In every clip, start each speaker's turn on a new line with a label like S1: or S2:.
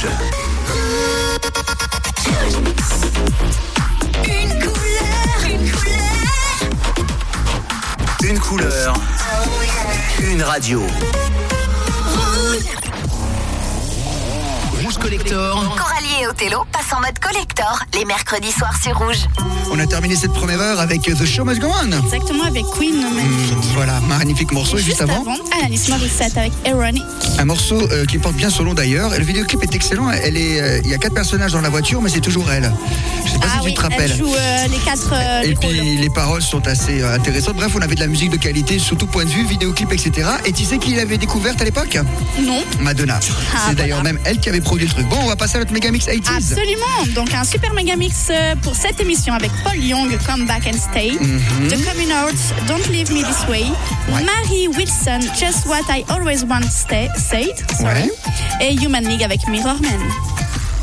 S1: Rouge.
S2: Une couleur, une couleur.
S1: Une couleur. Une radio.
S2: Rouge.
S1: Rouge Collector.
S2: Et Othello passent en mode collector les mercredis soirs sur Rouge.
S3: On a terminé cette première heure avec The Show Must Go On.
S4: Exactement, avec Queen, magnifique.
S3: Mm, Voilà, magnifique morceau. Et
S4: Et
S3: juste avant,
S4: Alanis Morissette avec Ironic.
S3: un morceau euh, qui porte bien son nom d'ailleurs. Le vidéoclip est excellent. Elle est, euh, il y a quatre personnages dans la voiture, mais c'est toujours elle. Je sais pas
S4: ah
S3: si
S4: oui,
S3: tu te rappelles.
S4: elle joue euh, les quatre euh,
S3: Et
S4: les
S3: puis
S4: rôles.
S3: les paroles sont assez euh, intéressantes. Bref, on avait de la musique de qualité, sous tout point de vue, vidéoclip, etc. Et tu sais qui l'avait découverte à l'époque?
S4: Non,
S3: Madonna.
S4: Ah,
S3: c'est d'ailleurs même elle qui avait produit le truc. Bon, on va passer à notre méga mix 80s.
S4: absolument. Donc un super méga mix euh, pour cette émission avec Paul Young, Come Back and Stay,
S3: Mhm.
S4: The Coming Out, Don't Leave Me This Way, Mary Wilson, Just What I Always Want Stay, Said, sorry,
S3: Ouais.
S4: et Human League avec Mirror Man.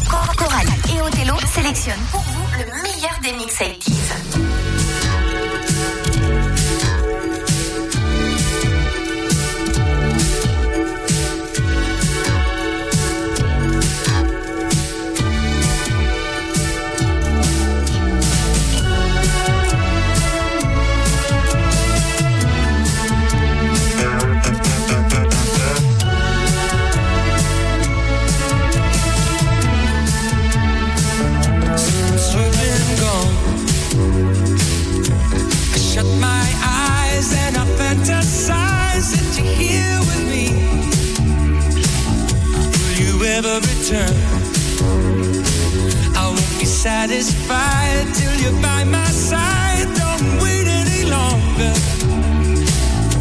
S2: Cor- Coralie et Othello sélectionnent pour vous le meilleur des mix 80s.
S5: You ever return? I won't be satisfied till you're by my side. Don't wait any longer.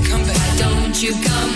S5: Come back.
S6: Don't you come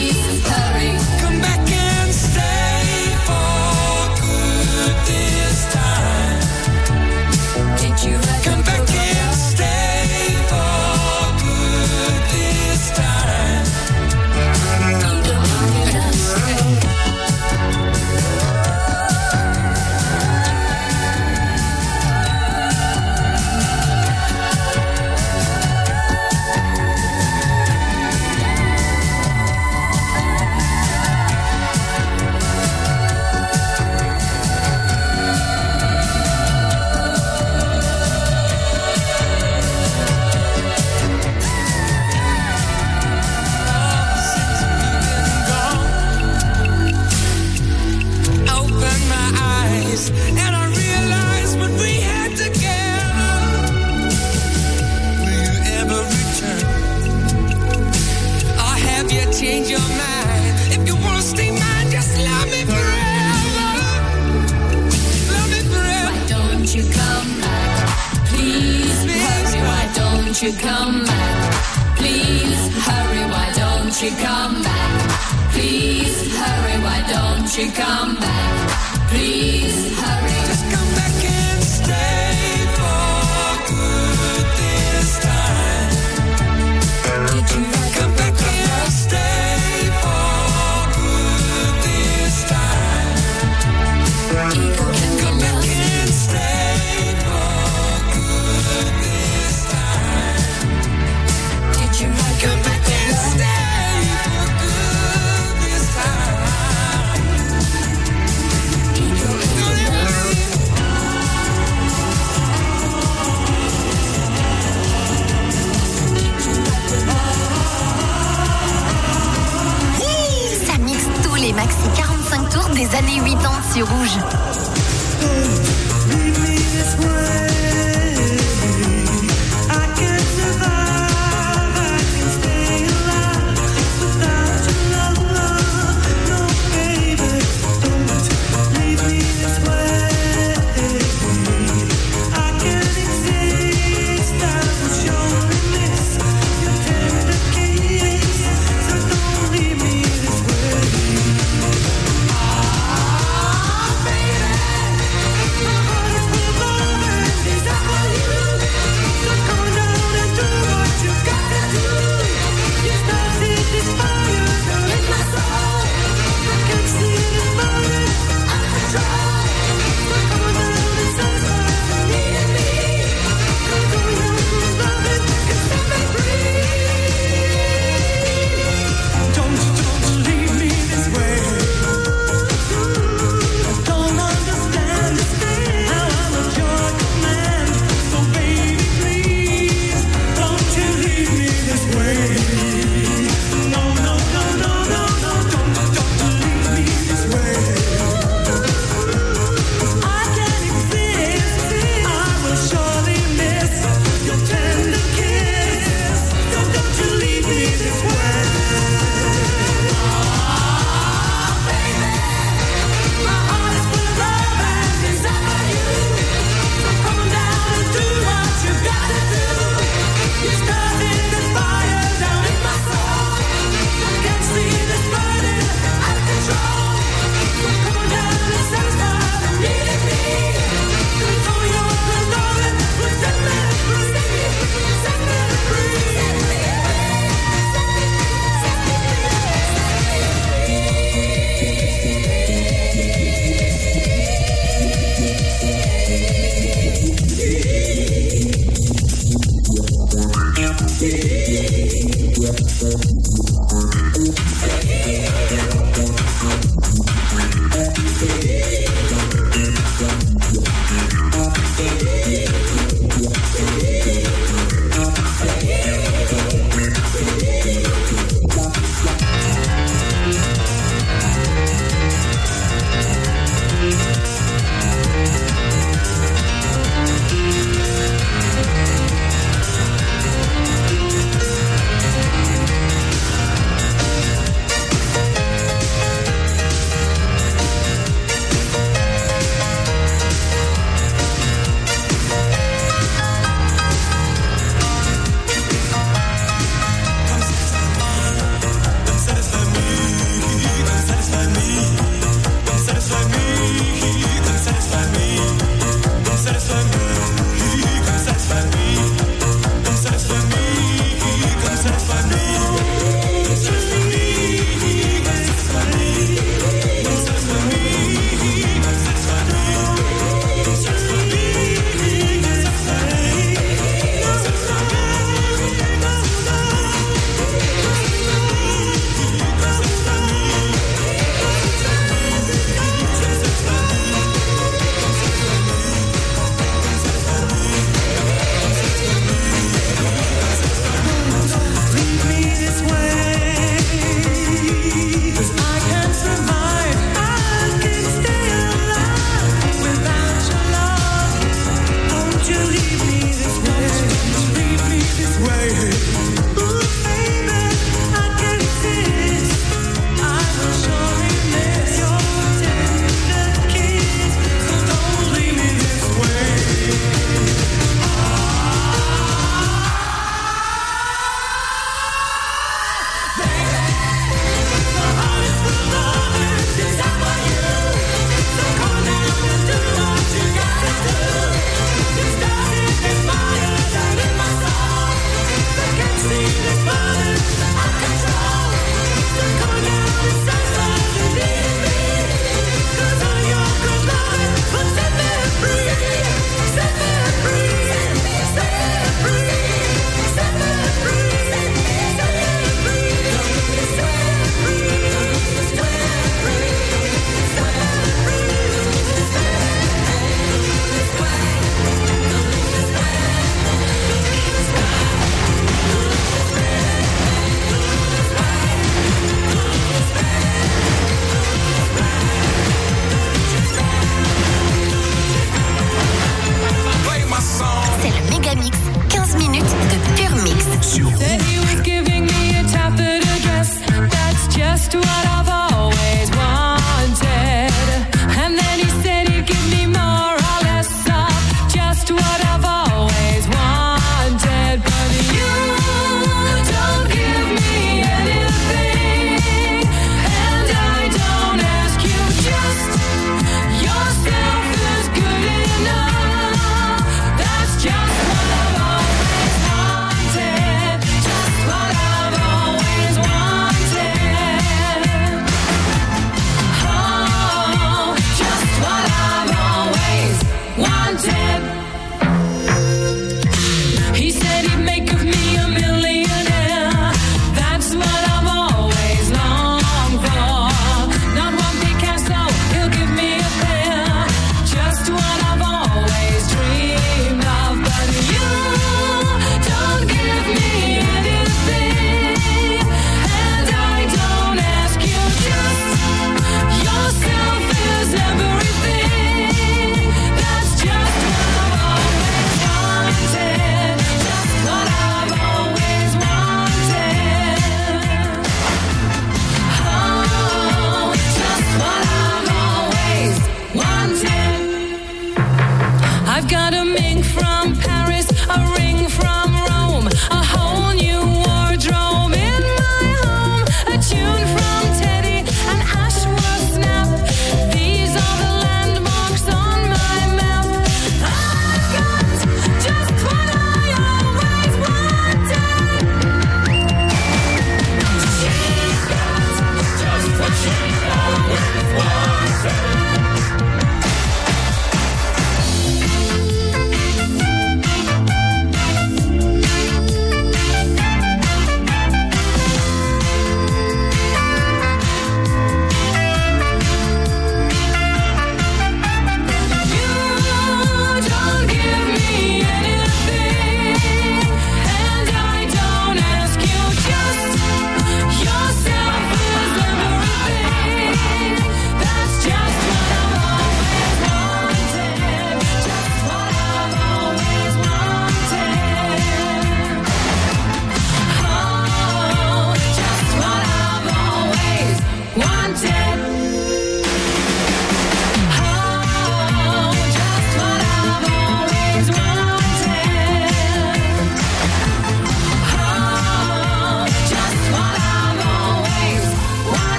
S6: you
S5: come back?
S6: Please hurry. Why don't you come back? Please hurry. Why don't you come back? Please
S2: des années 80 sur Rouge.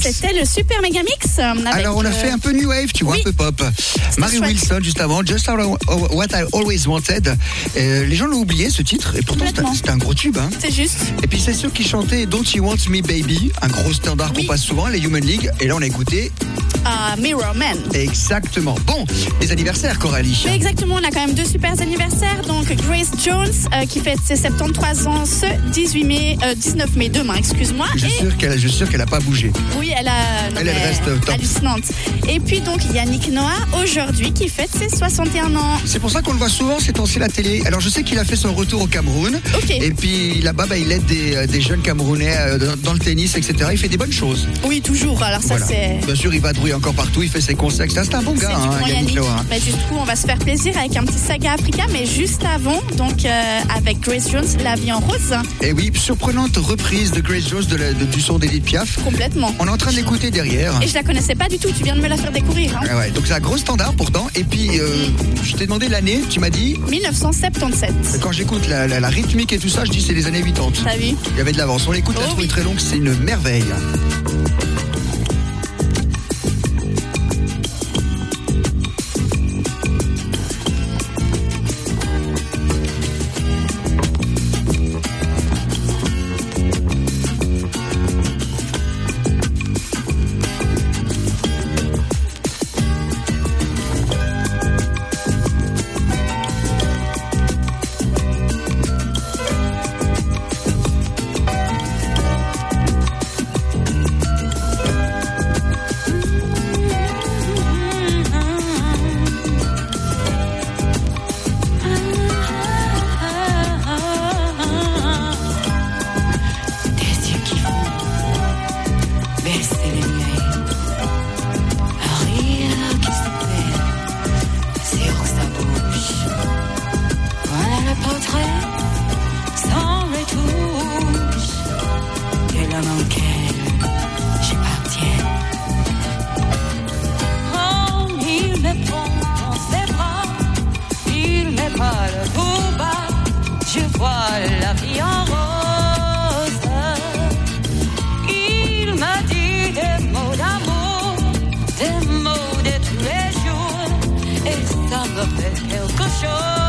S4: C'était le super méga mix. euh,
S3: Alors on a
S4: euh,
S3: fait un peu new wave, tu vois,
S4: oui.
S3: un peu pop. Mary
S4: chouette.
S3: Wilson juste avant, Just What I Always Wanted. Euh, les gens l'ont oublié ce titre et pourtant c'était un gros tube. Hein.
S4: C'est juste.
S3: Et puis c'est ceux qui chantaient Don't You Want Me Baby, un gros standard qu'on passe souvent, les Human League. Et là on a écouté
S4: à Mirror Man.
S3: exactement. Bon, les anniversaires Coralie.
S4: Mais exactement, on a quand même deux super anniversaires. Donc Grace Jones euh, qui fête ses 73 ans ce 18 mai, euh, 19 mai demain, excuse-moi.
S3: Je suis sûr qu'elle, je suis sûr qu'elle a pas bougé.
S4: oui, elle a non,
S3: Elle, reste top.
S4: hallucinante. Et puis donc Yannick Noah aujourd'hui qui fête ses 61 ans.
S3: C'est pour ça qu'on le voit souvent ces temps-ci la télé. Alors je sais qu'il a fait son retour au Cameroun.
S4: Ok.
S3: Et puis là-bas, bah, il aide des, euh, des jeunes Camerounais euh, dans, dans le tennis, etc. Il fait des bonnes choses.
S4: Oui, toujours. Alors ça
S3: Voilà.
S4: c'est
S3: Bien sûr, il va drouiller encore partout, il fait ses concerts. C'est un bon gars, hein, Yannick. Noah.
S4: Mais du coup, on va se faire plaisir avec un petit saga Africa, mais juste avant, donc euh, avec Grace Jones, La vie en rose,
S3: Et oui, surprenante reprise de Grace Jones de la- de- du son d'Edith Piaf.
S4: complètement.
S3: On est en train de l'écouter derrière.
S4: Et je la connaissais pas du tout, tu viens de me la faire découvrir. Hein.
S3: Ah ouais, donc c'est un gros standard pourtant. Et puis, euh, je t'ai demandé l'année, tu m'as dit,
S4: 1977.
S3: quand j'écoute la, la- la rythmique et tout ça, je dis c'est les années 80.
S4: T'as vu
S3: Il y avait de l'avance. On l'écoute,
S4: Oh
S3: la
S4: oui.
S3: très longue, c'est une merveille.
S7: Quelque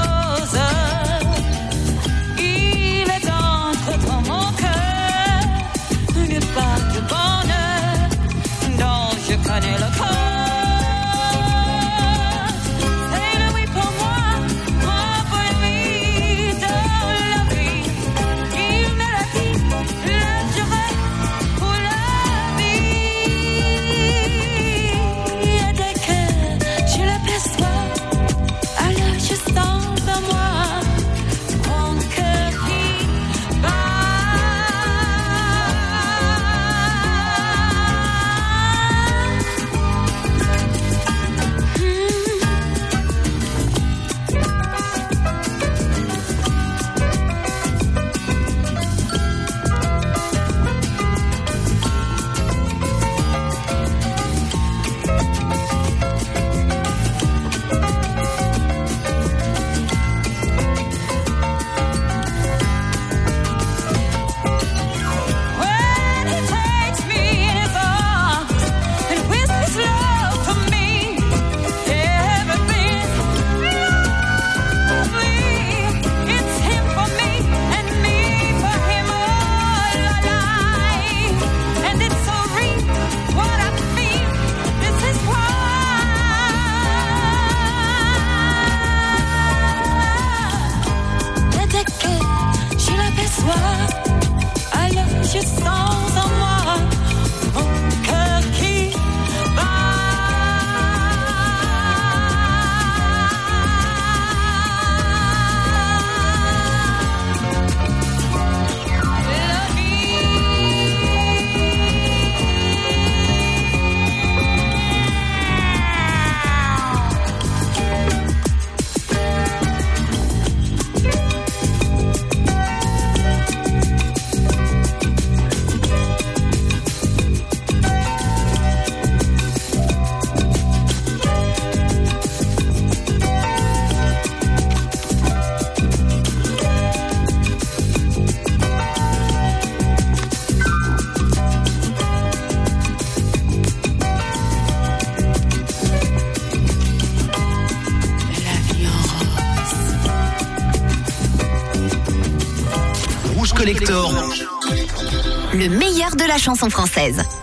S8: chanson française.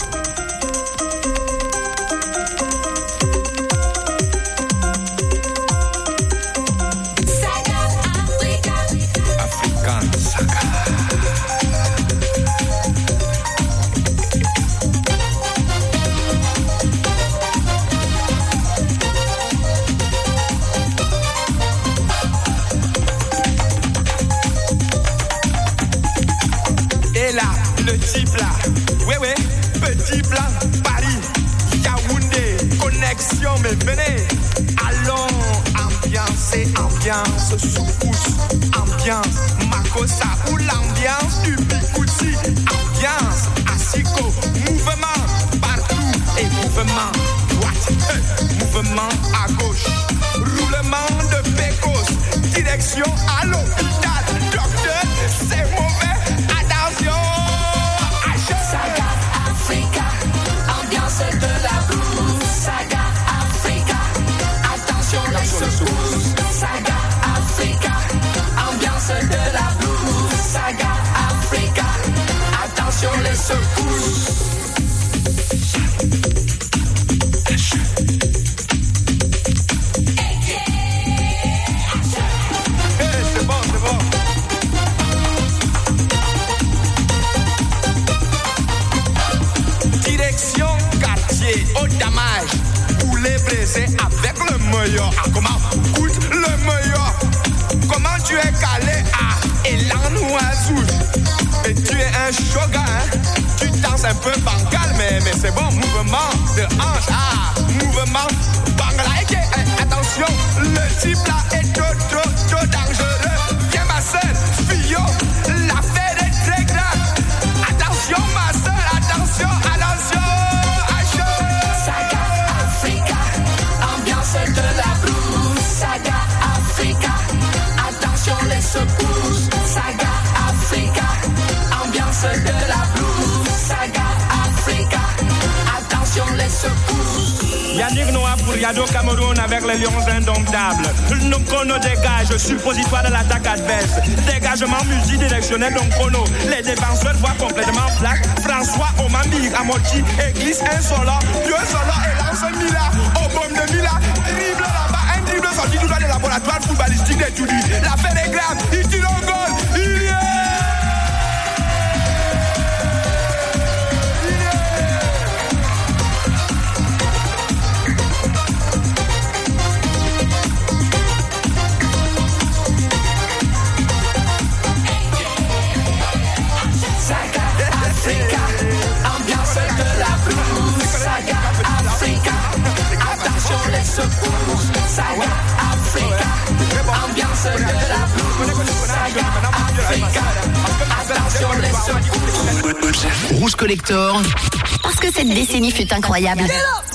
S2: Parce que cette décennie fut incroyable.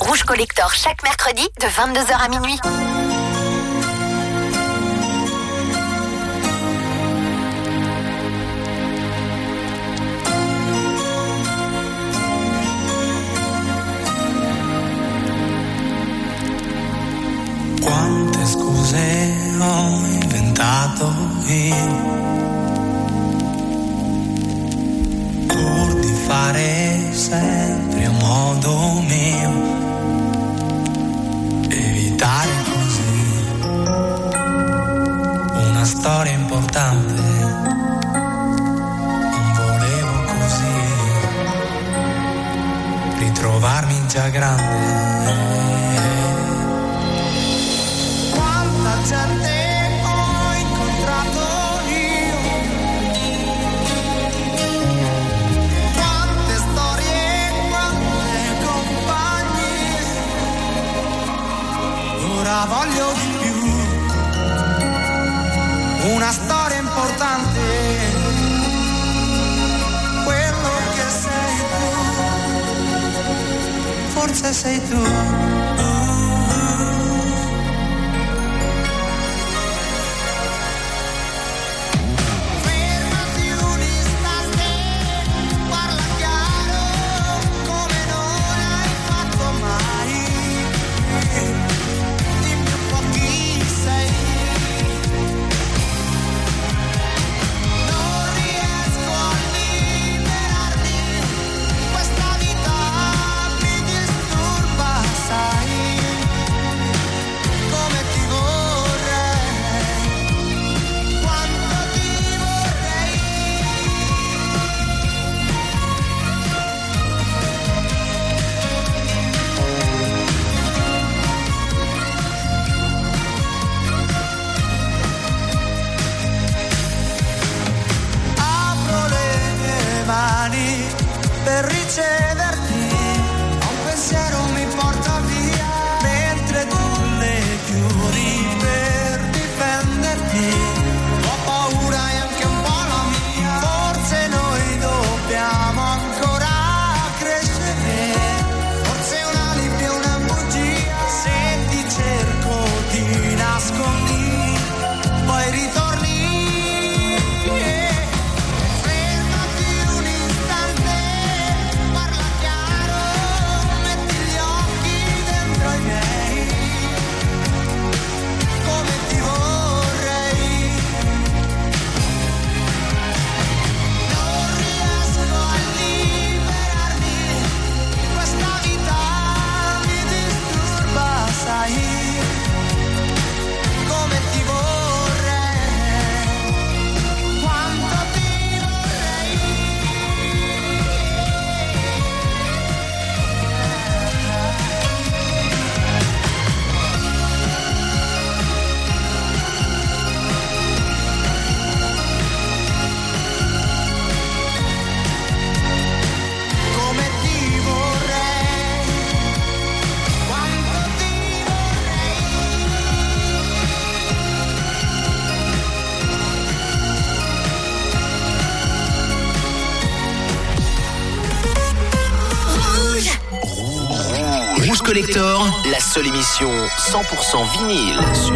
S2: Rouge Collector chaque mercredi de 22h à minuit.
S5: Quante scuse ho inventato io? trovare sempre a modo mio, evitare così una storia importante. Non volevo così ritrovarmi già grande. una storia importante. Quello che sei tu, forse sei tu. La
S1: seule émission 100% vinyle sur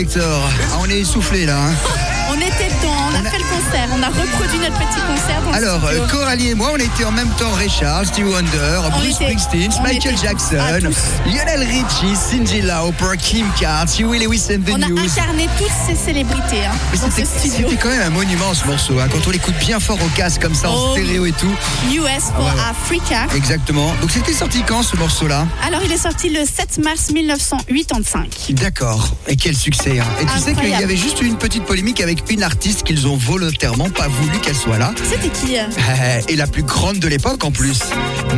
S3: Collector. Ah, on est essoufflé là. hein.
S4: On était dedans, on a fait le concert, on a reproduit notre petit concert dans
S3: Alors, euh, Coralie et moi, on était en même temps Ray Charles, Steve Wonder, Bruce
S4: était-
S3: Springsteen,
S4: on
S3: Michael
S4: était- ah,
S3: Jackson. Lionel Richie, Cindy Lauper, Kim Carnes, Huey Lewis and the
S4: On a incarné toutes ces célébrités hein,
S3: Mais
S4: dans ce
S3: C'était
S4: studio.
S3: c'était quand même un monument ce morceau, hein, quand on l'écoute bien fort au casque comme ça en
S4: Oh.
S3: stéréo et tout.
S4: US for
S3: Ouais, ouais.
S4: Africa.
S3: Exactement. Donc c'était sorti quand ce morceau-là
S4: Alors, il est sorti le 7 mars 1985.
S3: D'accord. Et quel succès. hein. Et tu sais qu'il y avait juste une petite polémique avec une artiste qu'ils ont volontairement pas voulu qu'elle soit là.
S4: C'était qui euh
S3: Et la plus grande de l'époque en plus,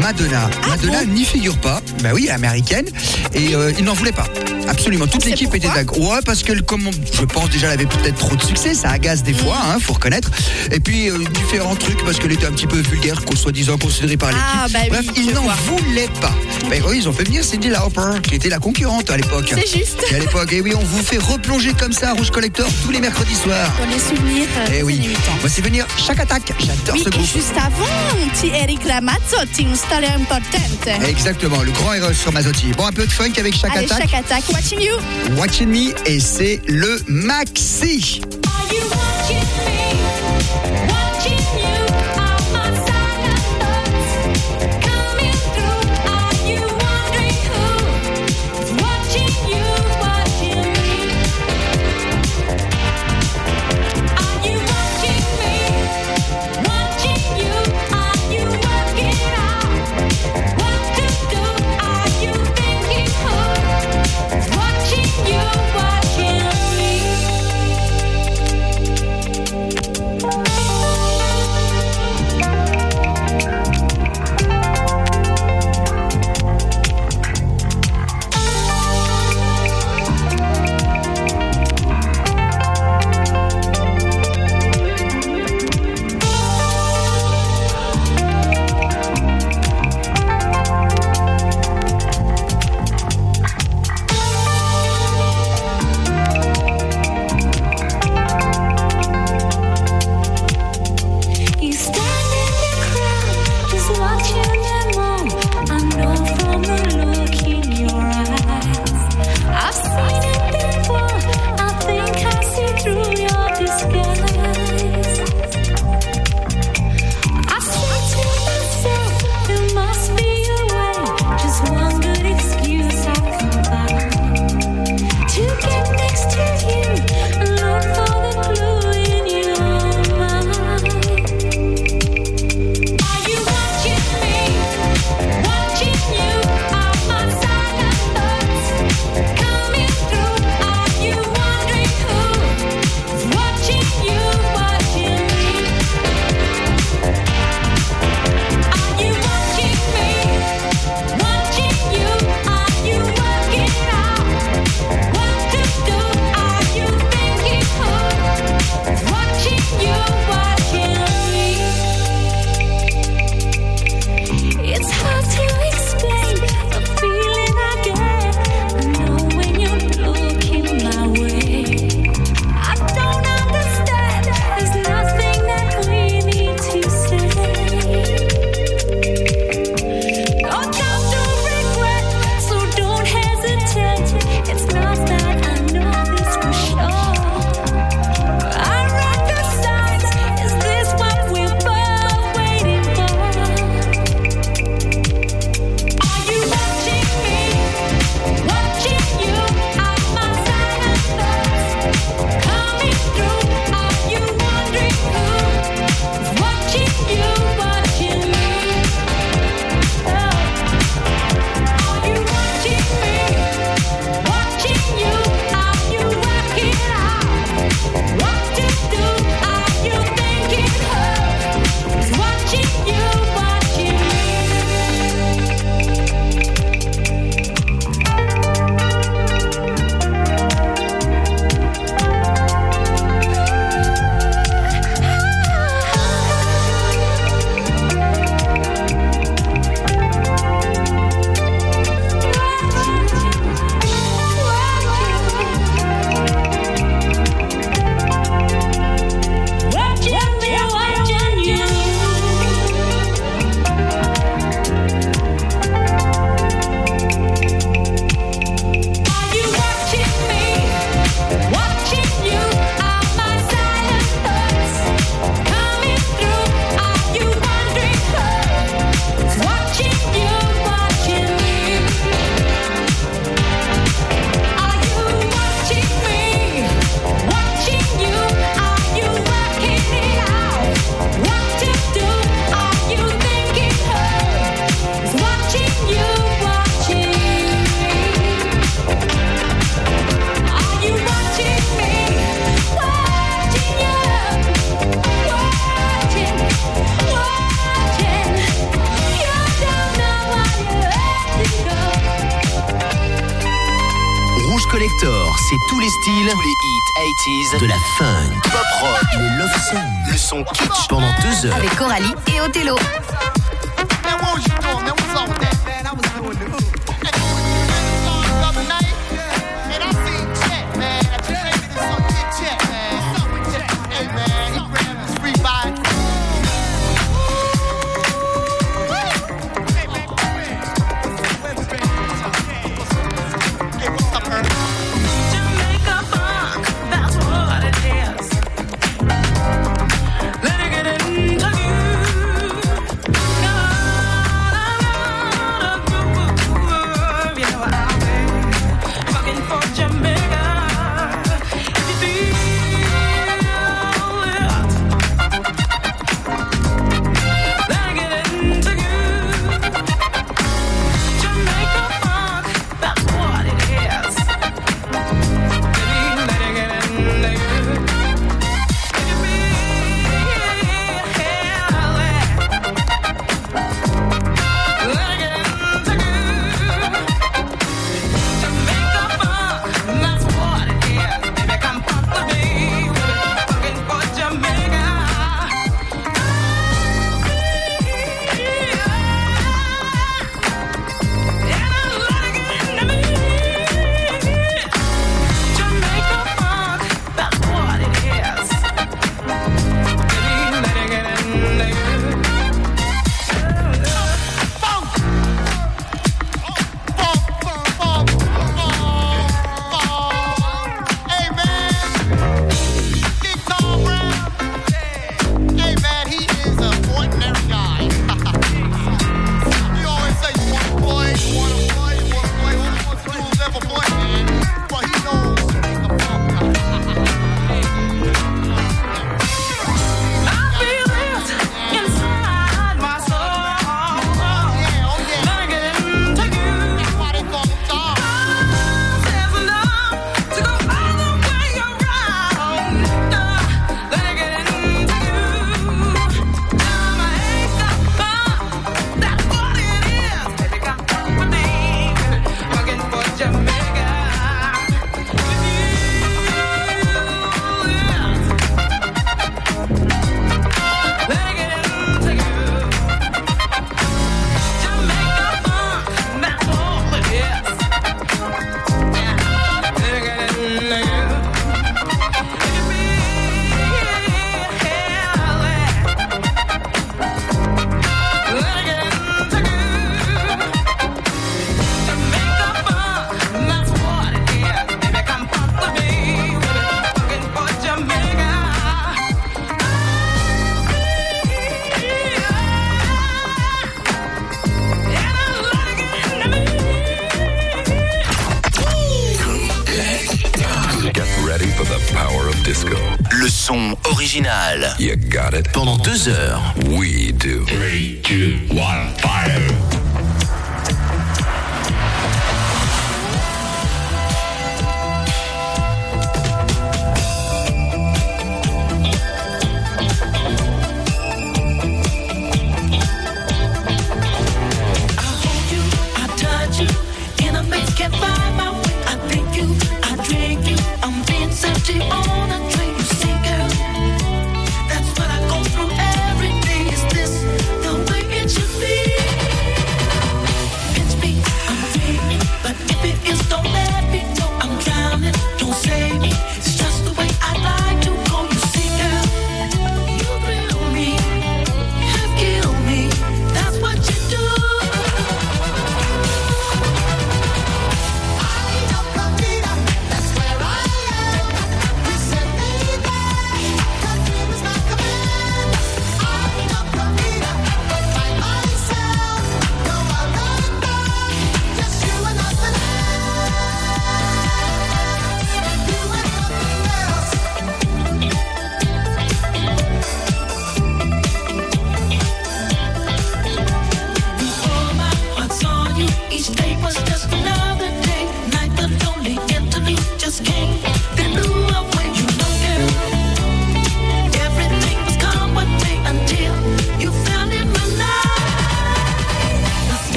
S3: Madonna. Madonna
S4: Ah bon
S3: n'y figure pas, bah oui, américaine, et euh, il n'en voulait pas. Absolument, toute l'équipe était d'accord. Ouais, parce que comme on- je pense déjà elle avait peut-être trop de succès, ça agace des fois, hein, faut reconnaître. Et puis euh, différents trucs parce qu'elle était un petit peu vulgaire, qu'on soi-disant considérée par l'équipe.
S4: Ah, bah oui,
S3: Bref, ils n'en voulaient pas. Ben oui, ils ont fait venir Cindy Lauper, qui était la concurrente à l'époque.
S4: C'est juste.
S3: Et à l'époque, et oui, on vous fait replonger comme ça à Rouge Collector tous les mercredis soirs.
S4: Pour les souvenirs euh,
S3: Eh oui,
S4: années 80.
S3: moi c'est venir chaque attaque. J'adore
S4: Oui,
S3: ce
S4: et
S3: groupe.
S4: juste avant, un petit Eric Ramazzotti, un storia importante.
S3: Exactement, le grand héros sur Mazotti. Bon, un peu de funk avec chaque
S4: Allez,
S3: attaque.
S4: chaque attaque, watching you.
S3: Watching Me et c'est le maxi.
S7: Are you
S1: de la fun, pop rock, le love song, le son kitsch pendant deux heures.
S2: Avec Coralie et Othello.
S1: son original.
S9: You got it.
S1: Pendant deux heures.
S9: We do.
S10: Three, two, one, fire.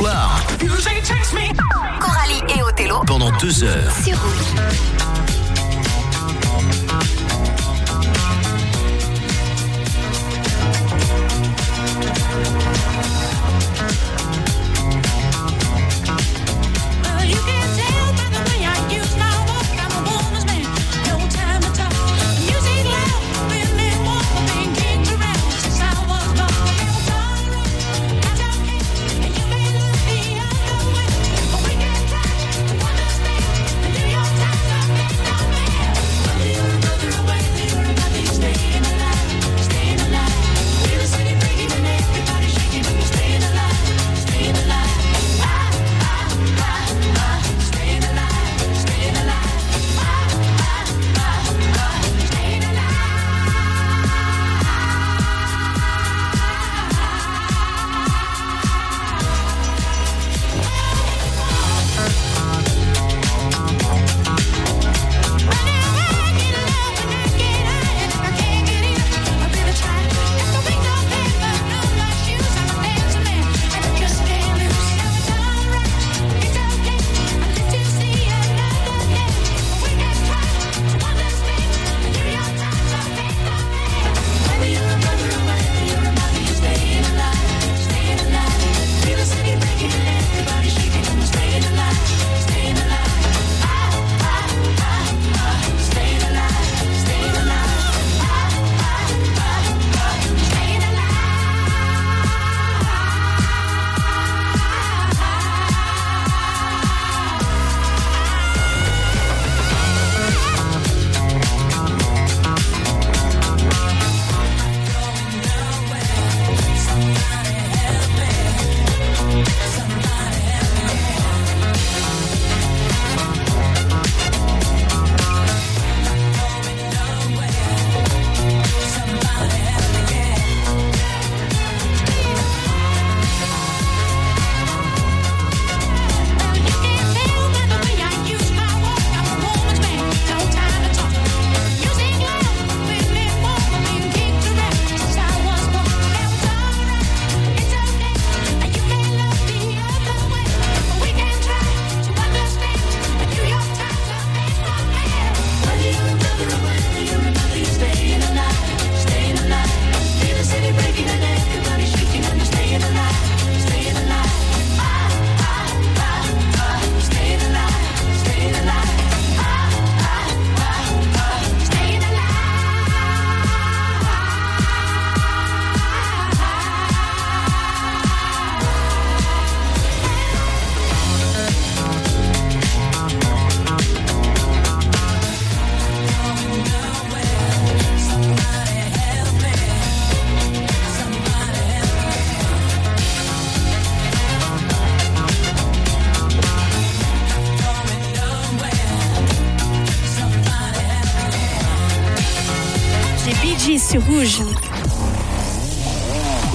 S1: Soir
S7: Coralie et Othello
S1: pendant deux heures.
S7: sur Rouge.
S4: Sur Rouge.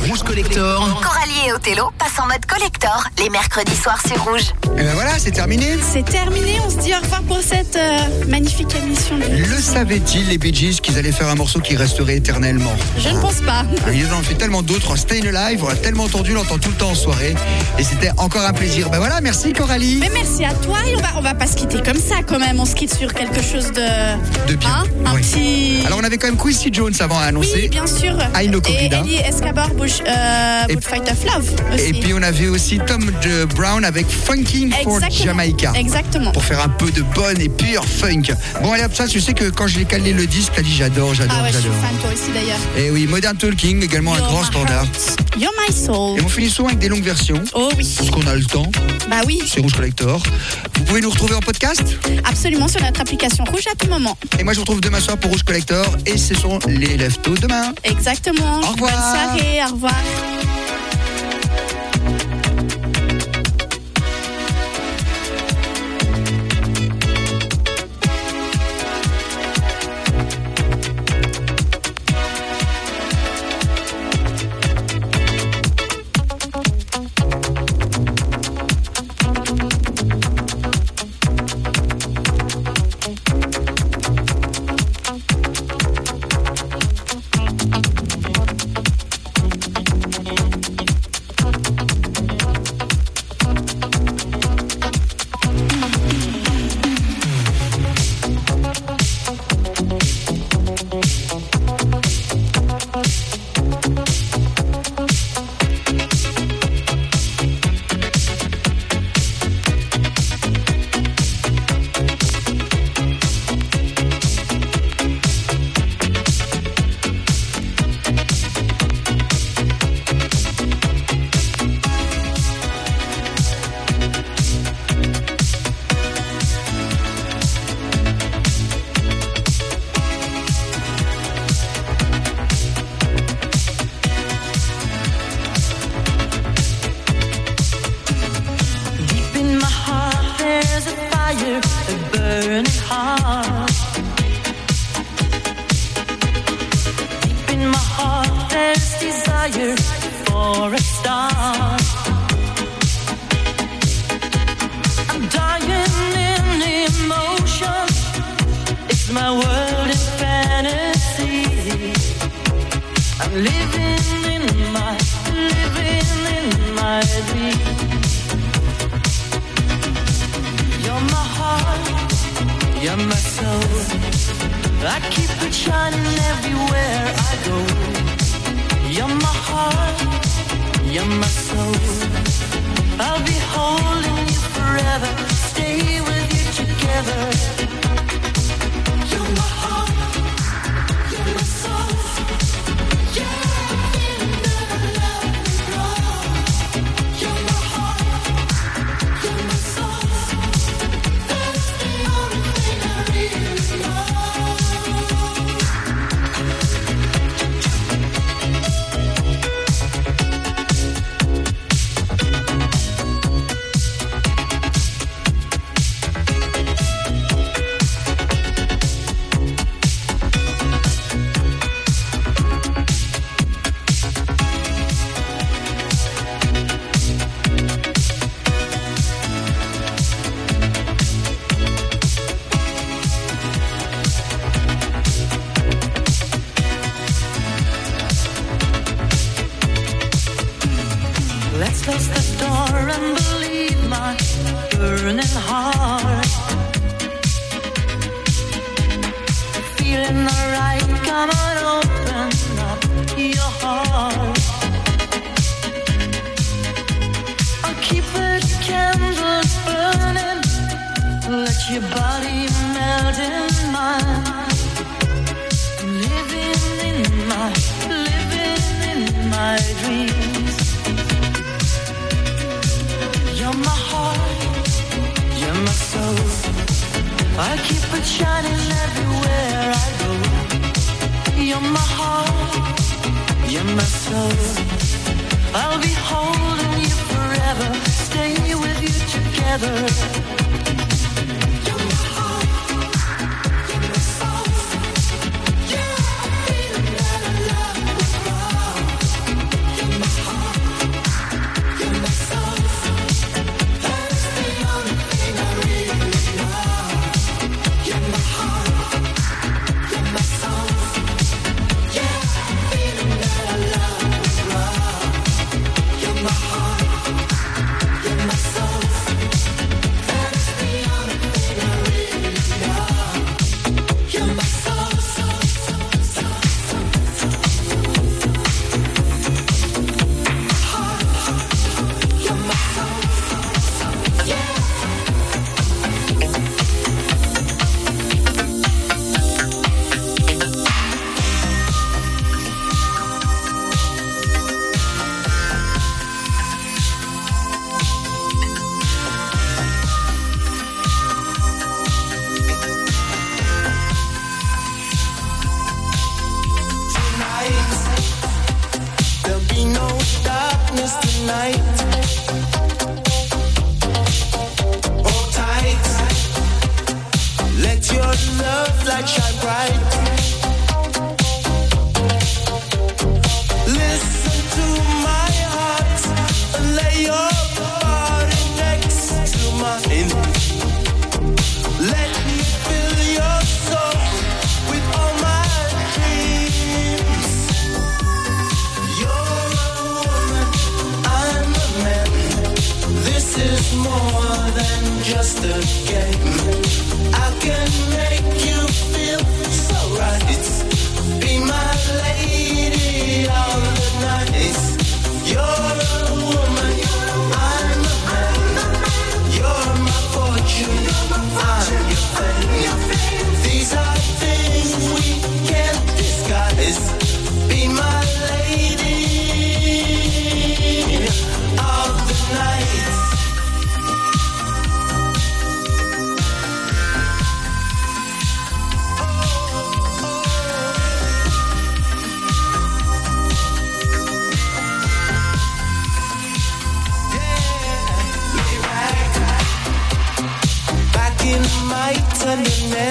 S1: Rouge Collector,
S7: Coralie et Othello passent en mode collector les mercredis soirs sur Rouge.
S3: Et ben voilà, c'est terminé.
S4: C'est terminé, on se dit au revoir pour cette euh, magnifique émission.
S3: Le savaient-ils, les Bee Gees, qu'ils allaient faire un morceau qui resterait éternellement
S4: Je ne pense pas.
S3: Ah, Ils en ont fait tellement d'autres, Staying Alive, on l'a tellement entendu, on l'entend tout le temps en soirée. Et c'était encore un plaisir. Ben voilà, merci Coralie.
S4: Mais merci à toi et on va, on va pas se quitter comme ça quand même. On se quitte sur quelque chose de.
S3: De bien.
S4: Hein un
S3: Oui.
S4: petit.
S3: Alors on avait quand même Quincy Jones avant à annoncer.
S4: oui, bien sûr.
S3: Know
S4: et. Ellie Bush, euh,
S3: Et-
S4: Bullfight of Love aussi.
S3: Et puis on avait aussi Tom de Brown avec Funking for
S4: Exactement.
S3: Jamaica.
S4: Exactement.
S3: Pour faire un peu de bonne et pure funk. Bon allez hop ça, tu sais que quand je l'ai calé le disque, t'as dit j'adore, j'adore,
S4: Ah ouais, je suis
S3: j'adore.
S4: fan toi aussi d'ailleurs.
S3: Et oui, Modern Talking, également un grand standard.
S4: You're my soul.
S3: Et on finit souvent avec des longues versions.
S4: Oh oui.
S3: Parce qu'on a le temps.
S4: Bah oui.
S3: C'est Rouge Collector. Vous pouvez nous retrouver en podcast?
S4: Absolument sur notre application rouge à tout moment.
S3: Et moi je vous retrouve demain soir pour Rouge Collector. Et ce sont les leftos demain.
S4: Exactement.
S3: Au revoir.
S4: Bonne soirée. Au revoir.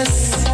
S5: best.